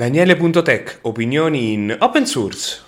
Daniele.tech, opinioni in open source.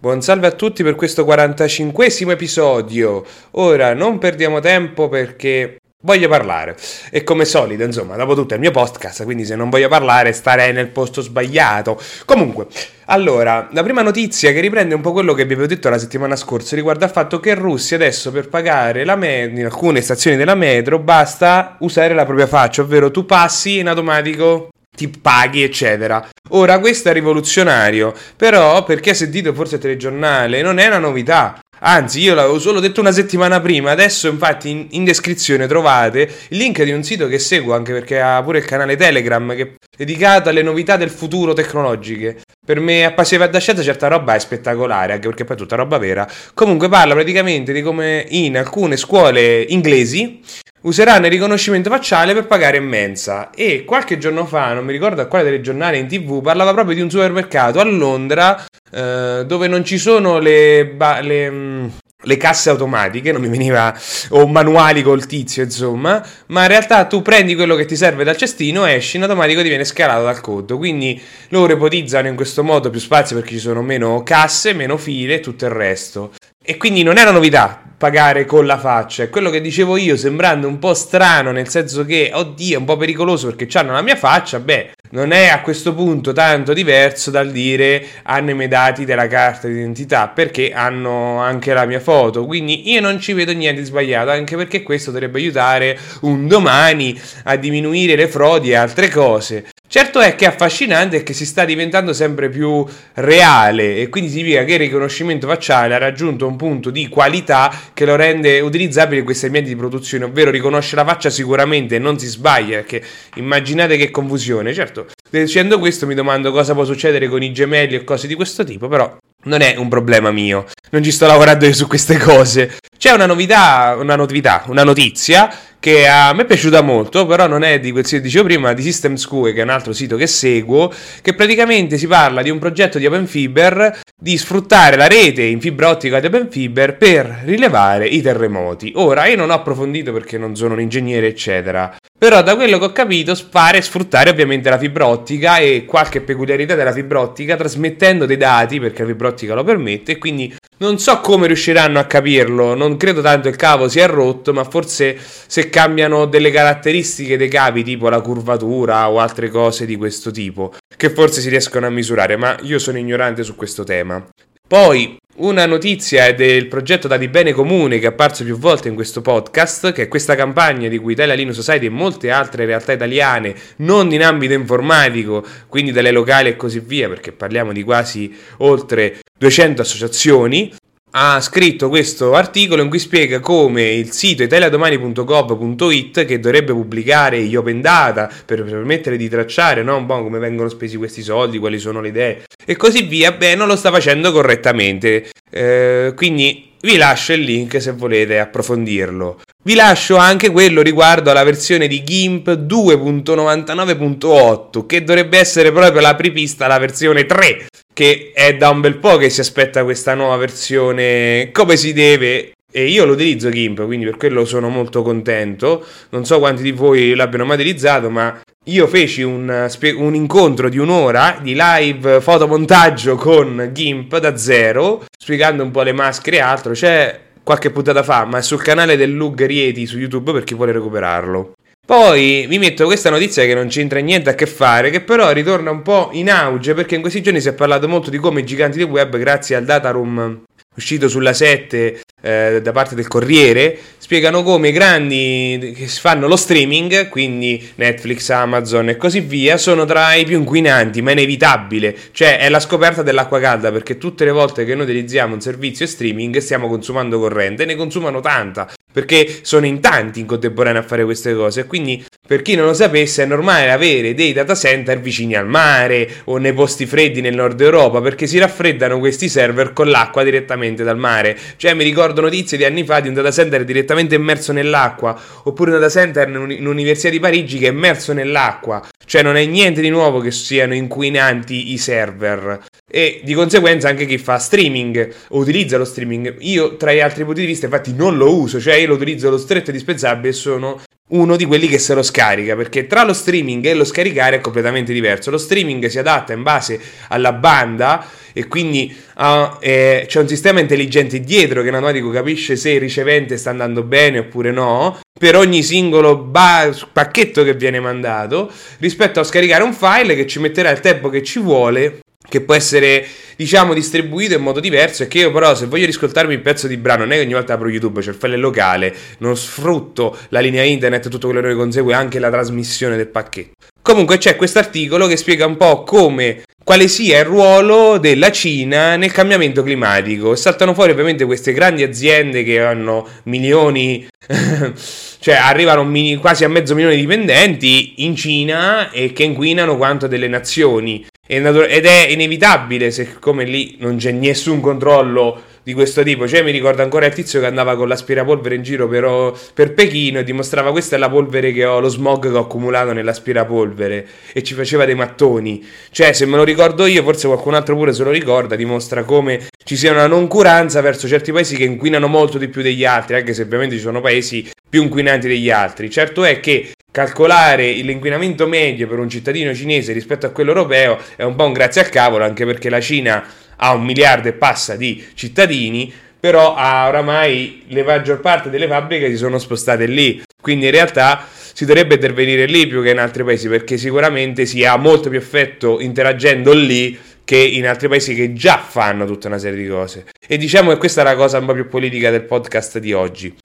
Buon salve a tutti per questo 45 episodio. Ora non perdiamo tempo perché voglio parlare. E come solito, insomma, dopo tutto è il mio podcast, quindi se non voglio parlare starei nel posto sbagliato. Comunque, allora, la prima notizia che riprende un po' quello che vi avevo detto la settimana scorsa riguarda il fatto che in Russia adesso per pagare la metro, in alcune stazioni della metro, basta usare la propria faccia, ovvero tu passi in automatico ti paghi, eccetera. Ora, questo è rivoluzionario, però per chi ha sentito forse il telegiornale non è una novità. Anzi, io l'avevo solo detto una settimana prima, adesso infatti in, in, descrizione trovate il link di un sito che seguo, anche perché ha pure il canale Telegram che è dedicato alle novità del futuro tecnologiche. Per me a Passiva da Scienza certa roba è spettacolare, anche perché poi è tutta roba vera. Comunque parla praticamente di come in alcune scuole inglesi useranno il riconoscimento facciale per pagare in mensa e qualche giorno fa, non mi ricordo a quale telegiornale in tv, parlava proprio di un supermercato a Londra eh, dove non ci sono le, ba- le, mm, le casse automatiche, non mi veniva, o manuali col tizio, insomma, ma in realtà tu prendi quello che ti serve dal cestino, esci, in automatico ti viene scalato dal conto. Quindi loro ipotizzano in questo modo più spazio perché ci sono meno casse, meno file e tutto il resto. E quindi non è una novità pagare con la faccia. È quello che dicevo io, sembrando un po' strano, nel senso che, oddio, è un po' pericoloso perché hanno la mia faccia. Beh, non è a questo punto tanto diverso dal dire hanno i miei dati della carta d'identità perché hanno anche la mia foto. Quindi io non ci vedo niente di sbagliato, anche perché questo dovrebbe aiutare un domani a diminuire le frodi e altre cose. Certo è che è affascinante e che si sta diventando sempre più reale e quindi significa che il riconoscimento facciale ha raggiunto un punto di qualità che lo rende utilizzabile in questi ambienti di produzione, ovvero riconosce la faccia sicuramente e non si sbaglia, perché immaginate che confusione. Certo, dicendo questo mi domando cosa può succedere con i gemelli o cose di questo tipo, però non è un problema mio, non ci sto lavorando io su queste cose. C'è una novità, una novità, una notizia che a me è piaciuta molto, però non è di quel sito che dicevo prima, di System Sque, che è un altro sito che seguo, che praticamente si parla di un progetto di OpenFiber di sfruttare la rete in fibra ottica di OpenFiber per rilevare i terremoti. Ora, io non ho approfondito perché non sono un ingegnere, eccetera, però da quello che ho capito pare sfruttare ovviamente la fibra ottica e qualche peculiarità della fibra ottica trasmettendo dei dati perché la fibra ottica lo permette quindi non so come riusciranno a capirlo, non credo tanto il cavo sia rotto, ma forse se cambiano delle caratteristiche dei cavi tipo la curvatura o altre cose di questo tipo, che forse si riescono a misurare, ma io sono ignorante su questo tema. Poi una notizia del progetto Dati Bene Comune che è apparso più volte in questo podcast, che è questa campagna di cui Italia Linux Society e molte altre realtà italiane, non in ambito informatico, quindi dalle locali e così via, perché parliamo di quasi oltre 200 associazioni, ha scritto questo articolo in cui spiega come il sito italiadomani.gov.it che dovrebbe pubblicare gli open data per permettere di tracciare no, bon, come vengono spesi questi soldi, quali sono le idee e così via, beh non lo sta facendo correttamente. Eh, quindi vi lascio il link se volete approfondirlo. Vi lascio anche quello riguardo alla versione di GIMP 2.99.8 che dovrebbe essere proprio la prepista alla versione 3 che è da un bel po' che si aspetta questa nuova versione come si deve e io lo utilizzo GIMP, quindi per quello sono molto contento. Non so quanti di voi l'abbiano mai utilizzato, ma io feci un, un, incontro di un'ora di live fotomontaggio con GIMP da zero, spiegando un po' le maschere e altro. C'è qualche puntata fa, ma è sul canale del Lug Rieti su YouTube per chi vuole recuperarlo. Poi vi metto questa notizia che non c'entra niente a che fare, che però ritorna un po' in auge perché in questi giorni si è parlato molto di come i giganti del web, grazie al data room uscito sulla 7 eh, da parte del Corriere, spiegano come i grandi che fanno lo streaming, quindi Netflix, Amazon e così via, sono tra i più inquinanti, ma è inevitabile. Cioè è la scoperta dell'acqua calda, perché tutte le volte che noi utilizziamo un servizio streaming stiamo consumando corrente ne consumano tanta perché sono in tanti in contemporanea a fare queste cose. Quindi, per chi non lo sapesse, è normale avere dei data center vicini al mare o nei posti freddi nel nord Europa, perché si raffreddano questi server con l'acqua direttamente dal mare. Cioè, mi ricordo notizie di anni fa di un data center direttamente immerso nell'acqua, oppure un data center in un'università di Parigi che è immerso nell'acqua. Cioè, non è niente di nuovo che siano inquinanti i server. E di conseguenza anche chi fa streaming o utilizza lo streaming. Io tra gli altri punti di vista infatti non lo uso, cioè io lo utilizzo lo stretto e dispensabile e sono uno di quelli che se lo scarica, perché tra lo streaming e lo scaricare è completamente diverso. Lo streaming si adatta in base alla banda e quindi uh, eh, c'è un sistema intelligente dietro che in automatico capisce se il ricevente sta andando bene oppure no per ogni singolo ba- pacchetto che viene mandato rispetto a scaricare un file che ci metterà il tempo che ci vuole che può essere diciamo distribuito in modo diverso e che io però se voglio riscoltarmi il pezzo di brano non è che ogni volta apro YouTube c'è il file locale non sfrutto la linea internet tutto quello che ne consegue anche la trasmissione del pacchetto comunque c'è questo articolo che spiega un po' come quale sia il ruolo della Cina nel cambiamento climatico. Saltano fuori ovviamente queste grandi aziende che hanno milioni, cioè arrivano mini, quasi a mezzo milione di dipendenti in Cina e che inquinano quanto delle nazioni. Ed è inevitabile, siccome lì non c'è nessun controllo di questo tipo. Cioè, mi ricordo ancora il tizio che andava con l'aspirapolvere in giro per, per Pechino e dimostrava questa è la polvere che ho, lo smog che ho accumulato nell'aspirapolvere e ci faceva dei mattoni. Cioè, se me lo ricordo io, forse qualcun altro pure se lo ricorda, dimostra come ci sia una noncuranza verso certi paesi che inquinano molto di più degli altri, anche se ovviamente ci sono paesi più inquinanti degli altri. Certo è che calcolare l'inquinamento medio per un cittadino cinese rispetto a quello europeo è un po' un grazie al cavolo, anche perché la Cina ha un miliardo e passa di cittadini, però ha oramai la maggior parte delle fabbriche si sono spostate lì. Quindi in realtà si dovrebbe intervenire lì più che in altri paesi perché sicuramente si ha molto più effetto interagendo lì che in altri paesi che già fanno tutta una serie di cose. E diciamo che questa è la cosa un po' più politica del podcast di oggi.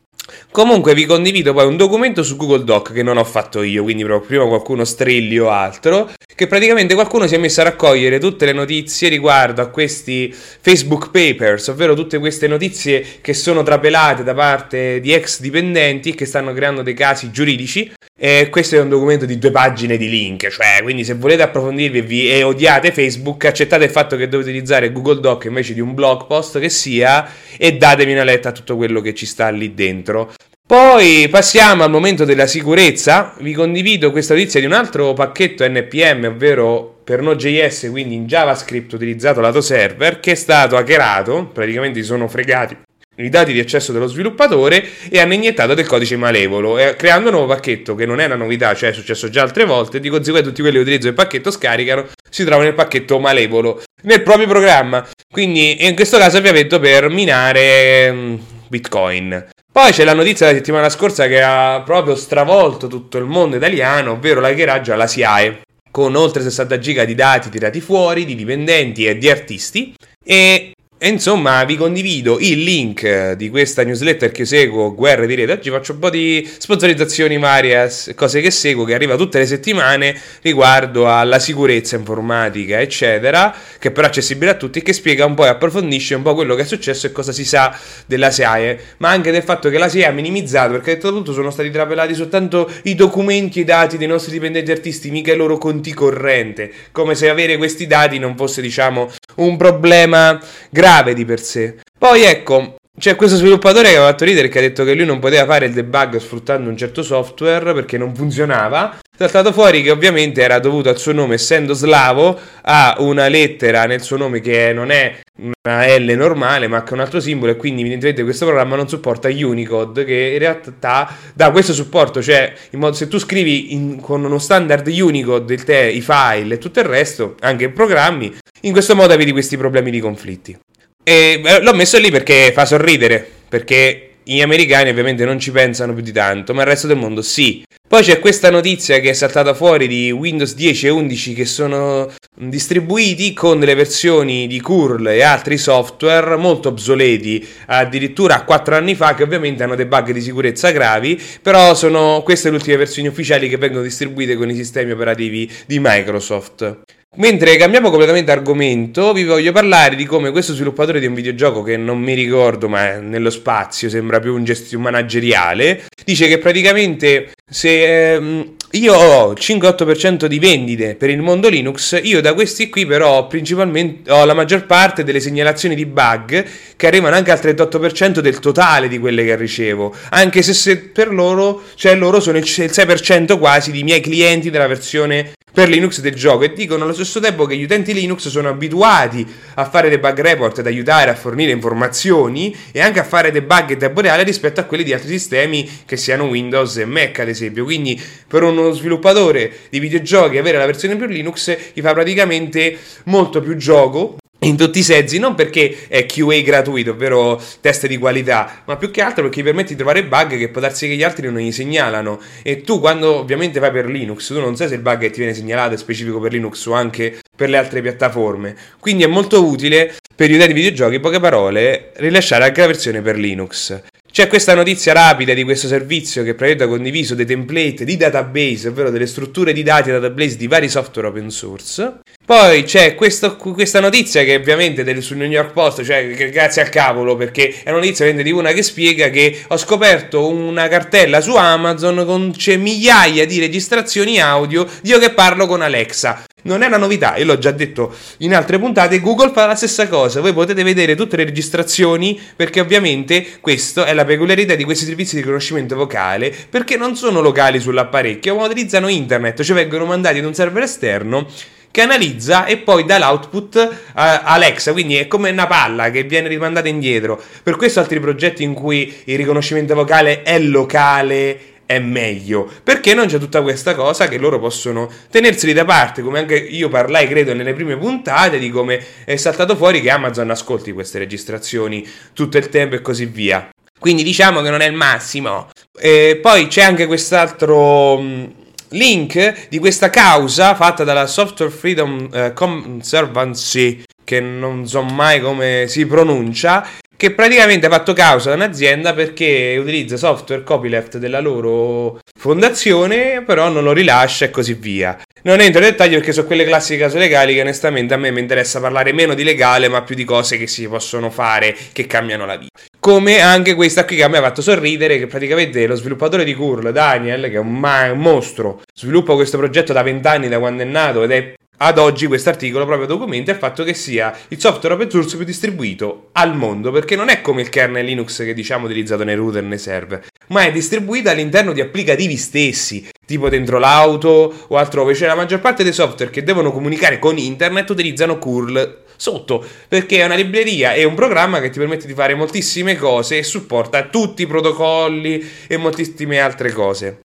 Comunque vi condivido poi un documento su Google Doc che non ho fatto io, quindi proprio prima qualcuno strilli o altro, che praticamente qualcuno si è messo a raccogliere tutte le notizie riguardo a questi Facebook Papers, ovvero tutte queste notizie che sono trapelate da parte di ex dipendenti che stanno creando dei casi giuridici. E questo è un documento di due pagine di link, cioè quindi se volete approfondirvi e odiate Facebook, accettate il fatto che dovete utilizzare Google Doc invece di un blog post che sia e datevi una letta a tutto quello che ci sta lì dentro. Poi passiamo al momento della sicurezza. Vi condivido questa notizia di un altro pacchetto NPM, ovvero per Node.js, quindi in JavaScript utilizzato lato server, che è stato hackerato, praticamente si sono fregati i dati di accesso dello sviluppatore e hanno iniettato del codice malevolo, eh, creando un nuovo pacchetto che non è una novità, cioè è successo già altre volte, di conseguenza tutti quelli che utilizzano il pacchetto scaricano, si trovano nel pacchetto malevolo, nel proprio programma. Quindi in questo caso ovviamente per minare mm, Bitcoin. Poi c'è la notizia della settimana scorsa che ha proprio stravolto tutto il mondo italiano, ovvero l'hackeraggio alla SIAE, con oltre 60 giga di dati tirati fuori di dipendenti e di artisti. E e insomma, vi condivido il link di questa newsletter che seguo, Guerre di Rete. Oggi faccio un po' di sponsorizzazioni varie, cose che seguo, che arriva tutte le settimane riguardo alla sicurezza informatica, eccetera, che però è accessibile a tutti e che spiega un po' e approfondisce un po' quello che è successo e cosa si sa della SIAE, ma anche del fatto che la SIAE ha minimizzato, perché detto tutto sono stati trapelati soltanto i documenti e i dati dei nostri dipendenti artisti, mica i loro conti corrente, come se avere questi dati non fosse, diciamo, un problema grave di per sé. Poi ecco, c'è questo sviluppatore che ha fatto ridere che ha detto che lui non poteva fare il debug sfruttando un certo software perché non funzionava. Saltato fuori che ovviamente era dovuto al suo nome, essendo slavo, a una lettera nel suo nome che non è una L normale ma che è un altro simbolo e quindi evidentemente questo programma non supporta Unicode che in realtà dà questo supporto, cioè in modo se tu scrivi in, con uno standard Unicode il te, i file e tutto il resto, anche i programmi, in questo modo vedi questi problemi di conflitti. E l'ho messo lì perché fa sorridere, perché gli americani ovviamente non ci pensano più di tanto, ma il resto del mondo sì. Poi c'è questa notizia che è saltata fuori di Windows 10 e 11 che sono distribuiti con delle versioni di curl e altri software molto obsoleti, addirittura 4 anni fa, che ovviamente hanno dei bug di sicurezza gravi, però sono queste le ultime versioni ufficiali che vengono distribuite con i sistemi operativi di Microsoft. Mentre cambiamo completamente argomento, vi voglio parlare di come questo sviluppatore di un videogioco che non mi ricordo, ma nello spazio, sembra più un gestio manageriale, dice che praticamente se ehm, io ho il 5-8% di vendite per il mondo Linux, io da questi qui però principalmente ho la maggior parte delle segnalazioni di bug che arrivano anche al 38% del totale di quelle che ricevo, anche se, se per loro, cioè loro sono il 6% quasi di miei clienti della versione per Linux del gioco e dicono allo stesso tempo che gli utenti Linux sono abituati a fare dei bug report, ad aiutare a fornire informazioni e anche a fare debug in tempo reale rispetto a quelli di altri sistemi che siano Windows e Mac ad esempio. Quindi per uno sviluppatore di videogiochi avere la versione per Linux gli fa praticamente molto più gioco in tutti i sensi, non perché è QA gratuito, ovvero test di qualità, ma più che altro perché permette di trovare bug che può darsi che gli altri non gli segnalano. E tu, quando ovviamente vai per Linux, tu non sai se il bug che ti viene segnalato è specifico per Linux o anche per le altre piattaforme. Quindi è molto utile per gli utenti videogiochi, in poche parole, rilasciare anche la versione per Linux. C'è questa notizia rapida di questo servizio che praticamente ha condiviso dei template di database, ovvero delle strutture di dati database di vari software open source. Poi c'è questo, questa notizia che ovviamente del, sul New York Post, cioè grazie al cavolo, perché è una notizia di una che spiega che ho scoperto una cartella su Amazon con c'è migliaia di registrazioni audio di io che parlo con Alexa. Non è una novità, io l'ho già detto in altre puntate, Google fa la stessa cosa, voi potete vedere tutte le registrazioni perché ovviamente questa è la peculiarità di questi servizi di riconoscimento vocale perché non sono locali sull'apparecchio ma utilizzano internet, cioè vengono mandati ad un server esterno che analizza e poi dà l'output a Alexa, quindi è come una palla che viene rimandata indietro. Per questo altri progetti in cui il riconoscimento vocale è locale è meglio. Perché non c'è tutta questa cosa che loro possono tenerseli da parte come anche io parlai credo nelle prime puntate di come è saltato fuori che Amazon ascolti queste registrazioni tutto il tempo e così via. Quindi diciamo che non è il massimo. E poi c'è anche quest'altro mm, link di questa causa fatta dalla Software Freedom eh, Conservancy che non so mai come si pronuncia che praticamente ha fatto causa a un'azienda perché utilizza software copyleft della loro fondazione, però non lo rilascia e così via. Non entro nei dettagli perché sono quelle classiche case legali che onestamente a me mi interessa parlare meno di legale, ma più di cose che si possono fare che cambiano la vita. Come anche questa qui che a me ha fatto sorridere, che praticamente lo sviluppatore di Curl, Daniel, che è un, ma- un mostro, sviluppa questo progetto da vent'anni, da quando è nato ed è ad oggi questo articolo proprio documenta il fatto che sia il software open source più distribuito al mondo, perché non è come il kernel Linux che diciamo utilizzato nei router, nei server, ma è distribuito all'interno di applicativi stessi, tipo dentro l'auto o altrove, cioè la maggior parte dei software che devono comunicare con internet utilizzano curl sotto, perché è una libreria e un programma che ti permette di fare moltissime cose e supporta tutti i protocolli e moltissime altre cose.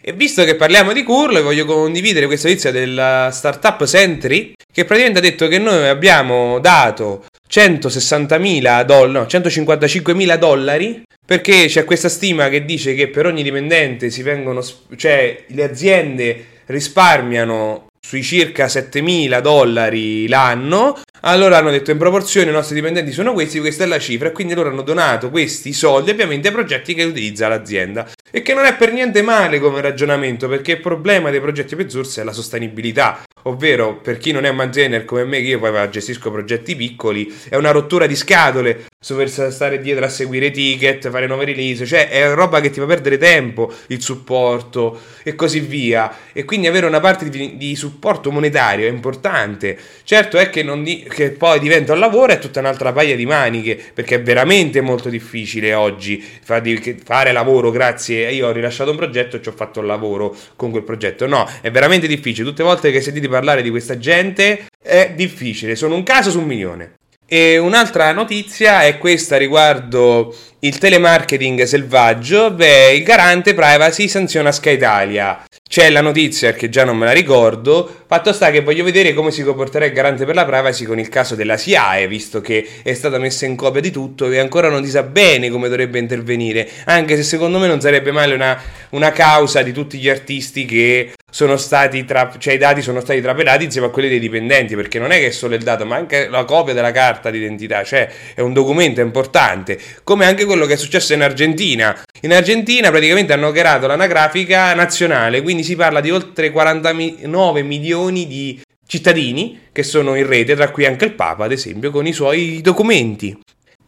E visto che parliamo di curl, voglio condividere questa notizia della startup Sentry, che praticamente ha detto che noi abbiamo dato 160.000 dollari, no, 155.000 dollari, perché c'è questa stima che dice che per ogni dipendente si vengono, cioè le aziende risparmiano sui circa 7.000 dollari l'anno allora hanno detto in proporzione i nostri dipendenti sono questi, questa è la cifra e quindi loro hanno donato questi soldi ovviamente ai progetti che utilizza l'azienda. E che non è per niente male come ragionamento perché il problema dei progetti open source è la sostenibilità. Ovvero, per chi non è un maintainer come me, che io poi gestisco progetti piccoli, è una rottura di scatole dover stare dietro a seguire ticket, fare nuove release, cioè è roba che ti fa perdere tempo, il supporto e così via. E quindi avere una parte di, di supporto monetario è importante. Certo è che, di, che, poi diventa un lavoro è tutta un'altra paia di maniche, perché è veramente molto difficile oggi fare lavoro grazie. Io ho rilasciato un progetto e ci ho fatto il lavoro con quel progetto. No, è veramente difficile. Tutte le volte che sentite parlare di questa gente è difficile. Sono un caso su un milione. E un'altra notizia è questa riguardo il telemarketing selvaggio. Beh, il garante privacy sanziona Sky Italia. C'è la notizia che già non me la ricordo. Fatto sta che voglio vedere come si comporterà il garante per la privacy con il caso della SIAE, visto che è stata messa in copia di tutto e ancora non si sa bene come dovrebbe intervenire. Anche se secondo me non sarebbe male una, una causa di tutti gli artisti che sono stati tra, cioè i dati sono stati trapelati insieme a quelli dei dipendenti, perché non è che è solo il dato, ma anche la copia della carta d'identità, cioè è un documento importante, come anche quello che è successo in Argentina. In Argentina praticamente hanno creato l'anagrafica nazionale, quindi si parla di oltre 49 milioni di cittadini che sono in rete, tra cui anche il Papa, ad esempio, con i suoi documenti.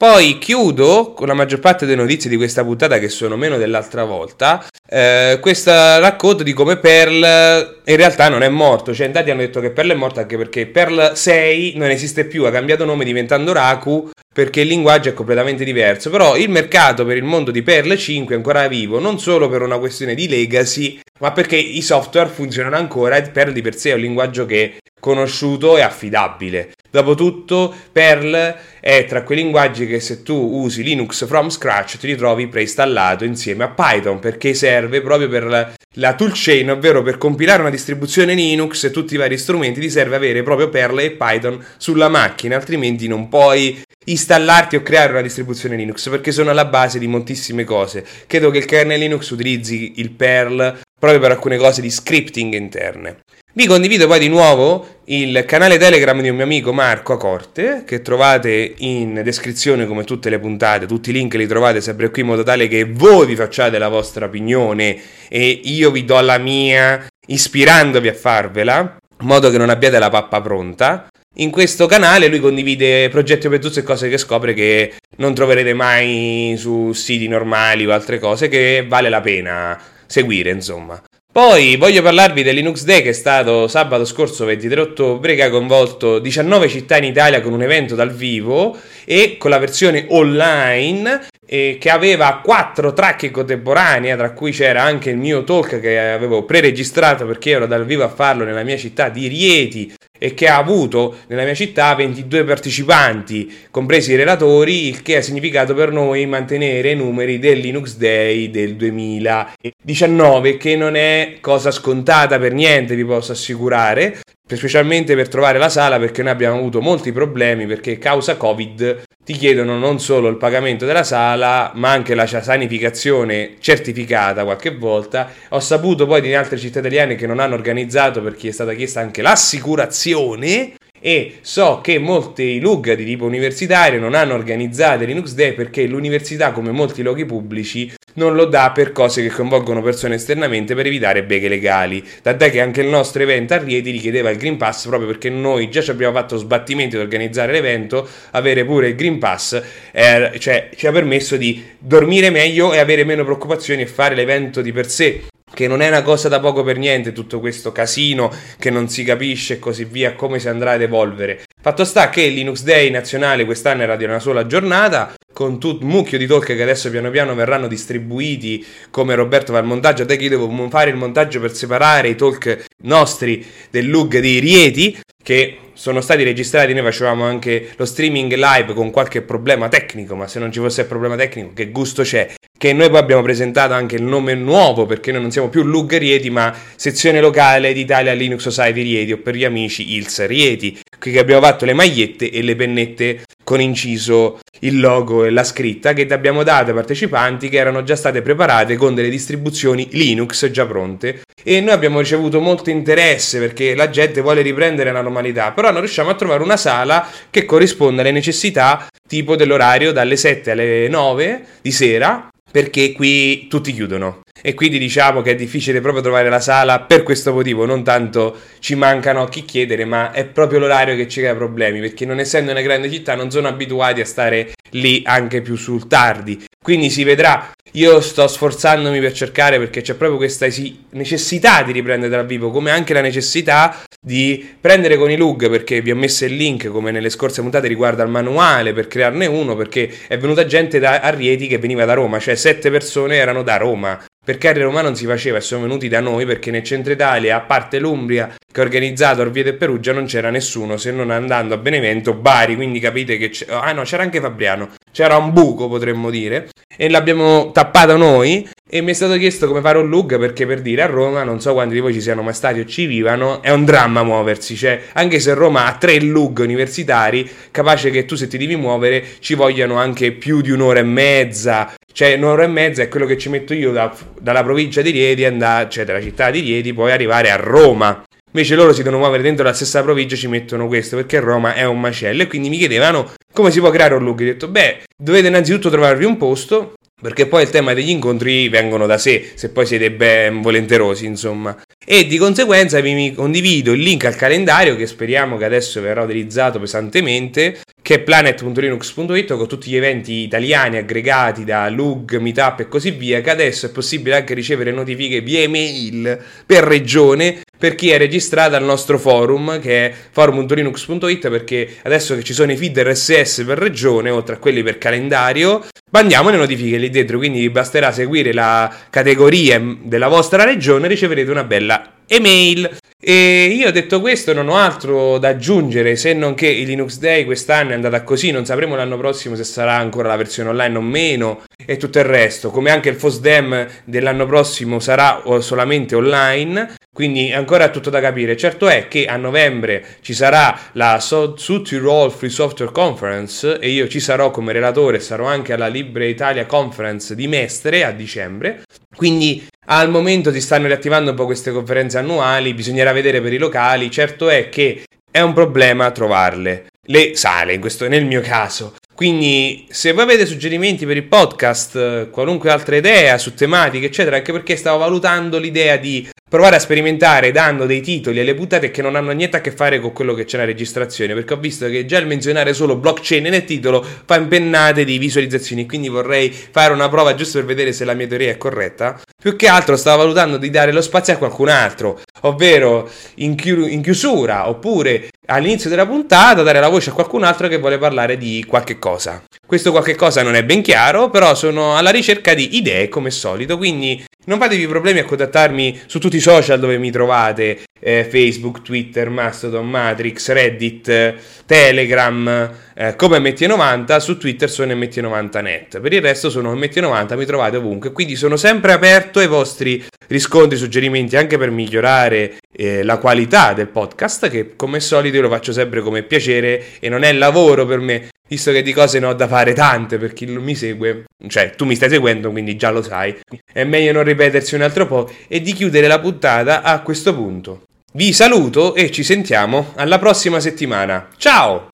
Poi chiudo con la maggior parte delle notizie di questa puntata che sono meno dell'altra volta. Eh, questo racconto di come Pearl in realtà non è morto. Cioè, in tanti hanno detto che Pearl è morto anche perché Pearl 6 non esiste più, ha cambiato nome diventando Raku perché il linguaggio è completamente diverso. Però il mercato per il mondo di Perl 5 è ancora vivo, non solo per una questione di legacy, ma perché i software funzionano ancora e Perl di per sé è un linguaggio che conosciuto e affidabile. Dopotutto, Perl è tra quei linguaggi che se tu usi Linux from scratch ti ritrovi preinstallato insieme a Python perché serve proprio per la, la toolchain, ovvero per compilare una distribuzione Linux e tutti i vari strumenti ti serve avere proprio Perl e Python sulla macchina, altrimenti non puoi installarti o creare una distribuzione Linux perché sono alla base di moltissime cose. Credo che il kernel Linux utilizzi il Perl proprio per alcune cose di scripting interne. Vi condivido poi di nuovo il canale Telegram di un mio amico Marco Acorte, che trovate in descrizione come tutte le puntate, tutti i link li trovate sempre qui in modo tale che voi vi facciate la vostra opinione e io vi do la mia ispirandovi a farvela, in modo che non abbiate la pappa pronta. In questo canale lui condivide progetti source e cose che scopre che non troverete mai su siti normali o altre cose che vale la pena seguire, insomma. Poi voglio parlarvi del Linux Day che è stato sabato scorso 23 ottobre che ha coinvolto 19 città in Italia con un evento dal vivo e con la versione online eh, che aveva quattro track contemporanee tra cui c'era anche il mio talk che avevo pre-registrato perché ero dal vivo a farlo nella mia città di Rieti e che ha avuto nella mia città 22 partecipanti, compresi i relatori, il che ha significato per noi mantenere i numeri del Linux Day del 2019, che non è cosa scontata per niente, vi posso assicurare, specialmente per trovare la sala perché noi abbiamo avuto molti problemi perché causa Covid ti chiedono non solo il pagamento della sala ma anche la sanificazione certificata qualche volta. Ho saputo poi di altre città italiane che non hanno organizzato perché è stata chiesta anche l'assicurazione e so che molti LUG di tipo universitario non hanno organizzato Linux Day perché l'università, come molti luoghi pubblici, non lo dà per cose che coinvolgono persone esternamente per evitare beghe legali. Tant'è che anche il nostro evento a Rieti richiedeva il Green Pass proprio perché noi già ci abbiamo fatto sbattimento di organizzare l'evento, avere pure il Green Pass eh, cioè, ci ha permesso di dormire meglio e avere meno preoccupazioni e fare l'evento di per sé che non è una cosa da poco per niente tutto questo casino che non si capisce e così via, come si andrà ad evolvere. Fatto sta che Linux Day nazionale quest'anno era di una sola giornata, con un mucchio di talk che adesso piano piano verranno distribuiti come Roberto fa il montaggio, te che io devo fare il montaggio per separare i talk nostri del LUG di Rieti, che sono stati registrati, noi facevamo anche lo streaming live con qualche problema tecnico, ma se non ci fosse il problema tecnico, che gusto c'è? Che noi poi abbiamo presentato anche il nome nuovo, perché noi non siamo più Lug Rieti, ma sezione locale d'Italia Linux Society Rieti, o per gli amici ILS Rieti, qui che abbiamo fatto le magliette e le pennette con inciso il logo e la scritta che abbiamo dato ai partecipanti che erano già state preparate con delle distribuzioni Linux già pronte. E noi abbiamo ricevuto molto interesse perché la gente vuole riprendere la normalità, però non riusciamo a trovare una sala che corrisponda alle necessità tipo dell'orario dalle 7 alle 9 di sera perché qui tutti chiudono e quindi diciamo che è difficile proprio trovare la sala per questo motivo, non tanto ci mancano a chi chiedere, ma è proprio l'orario che ci crea problemi, perché non essendo una grande città non sono abituati a stare lì anche più sul tardi. Quindi si vedrà. Io sto sforzandomi per cercare perché c'è proprio questa necessità di riprendere dal vivo, come anche la necessità di prendere con i lug perché vi ho messo il link come nelle scorse puntate riguardo al manuale per crearne uno perché è venuta gente da Rieti che veniva da Roma, cioè sette persone erano da Roma. Perché a Roma non si faceva e sono venuti da noi perché nel centro Italia, a parte l'Umbria che ha organizzato Orvieto e Perugia, non c'era nessuno se non andando a Benevento, Bari, quindi capite che ah no, c'era anche Fabriano, c'era un buco potremmo dire e l'abbiamo tappato noi e mi è stato chiesto come fare un lug perché per dire a Roma, non so quanti di voi ci siano mai stati o ci vivano, è un dramma muoversi, cioè anche se Roma ha tre lug universitari, capace che tu se ti devi muovere ci vogliano anche più di un'ora e mezza, cioè un'ora e mezza è quello che ci metto io da, dalla provincia di Rieti, andare, cioè dalla città di Rieti, poi arrivare a Roma. Invece loro si devono muovere dentro la stessa provincia, ci mettono questo perché Roma è un macello e quindi mi chiedevano come si può creare un look. Ho detto, beh, dovete innanzitutto trovarvi un posto perché poi il tema degli incontri vengono da sé, se poi siete ben volenterosi, insomma. E di conseguenza vi condivido il link al calendario che speriamo che adesso verrà utilizzato pesantemente che è planet.linux.it con tutti gli eventi italiani aggregati da Lug, Meetup e così via, che adesso è possibile anche ricevere notifiche via email per regione per chi è registrato al nostro forum che è forum.linux.it perché adesso che ci sono i feed RSS per regione oltre a quelli per calendario mandiamo le notifiche lì dentro. Quindi basterà seguire la categoria della vostra regione e riceverete una bella email e io detto questo non ho altro da aggiungere se non che il Linux Day quest'anno è andata così, non sapremo l'anno prossimo se sarà ancora la versione online o meno e tutto il resto, come anche il FOSDEM dell'anno prossimo sarà solamente online, quindi ancora tutto da capire. Certo è che a novembre ci sarà la Sud Tirol Free Software Conference e io ci sarò come relatore, sarò anche alla Libre Italia Conference di Mestre a dicembre. Quindi al momento si stanno riattivando un po' queste conferenze annuali, bisognerà vedere per i locali. Certo è che è un problema trovarle. Le sale, in questo, nel mio caso. Quindi, se voi avete suggerimenti per il podcast, qualunque altra idea su tematiche, eccetera, anche perché stavo valutando l'idea di provare a sperimentare dando dei titoli alle puntate che non hanno niente a che fare con quello che c'è nella registrazione, perché ho visto che già il menzionare solo blockchain nel titolo fa impennate di visualizzazioni, quindi vorrei fare una prova giusto per vedere se la mia teoria è corretta. Più che altro stavo valutando di dare lo spazio a qualcun altro, ovvero in, chi- in chiusura oppure all'inizio della puntata dare la voce a qualcun altro che vuole parlare di qualche cosa. Questo qualche cosa non è ben chiaro, però sono alla ricerca di idee come solito, quindi non fatevi problemi a contattarmi su tutti i social dove mi trovate, eh, Facebook, Twitter, Mastodon, Matrix, Reddit, Telegram, eh, come MT90, su Twitter sono MT90net. Per il resto sono MT90, mi trovate ovunque, quindi sono sempre aperto ai vostri riscontri, suggerimenti anche per migliorare eh, la qualità del podcast, che come solito io lo faccio sempre come piacere e non è lavoro per me visto che di cose ne ho da fare tante per chi mi segue, cioè tu mi stai seguendo quindi già lo sai, è meglio non ripetersi un altro po' e di chiudere la puntata a questo punto. Vi saluto e ci sentiamo alla prossima settimana. Ciao!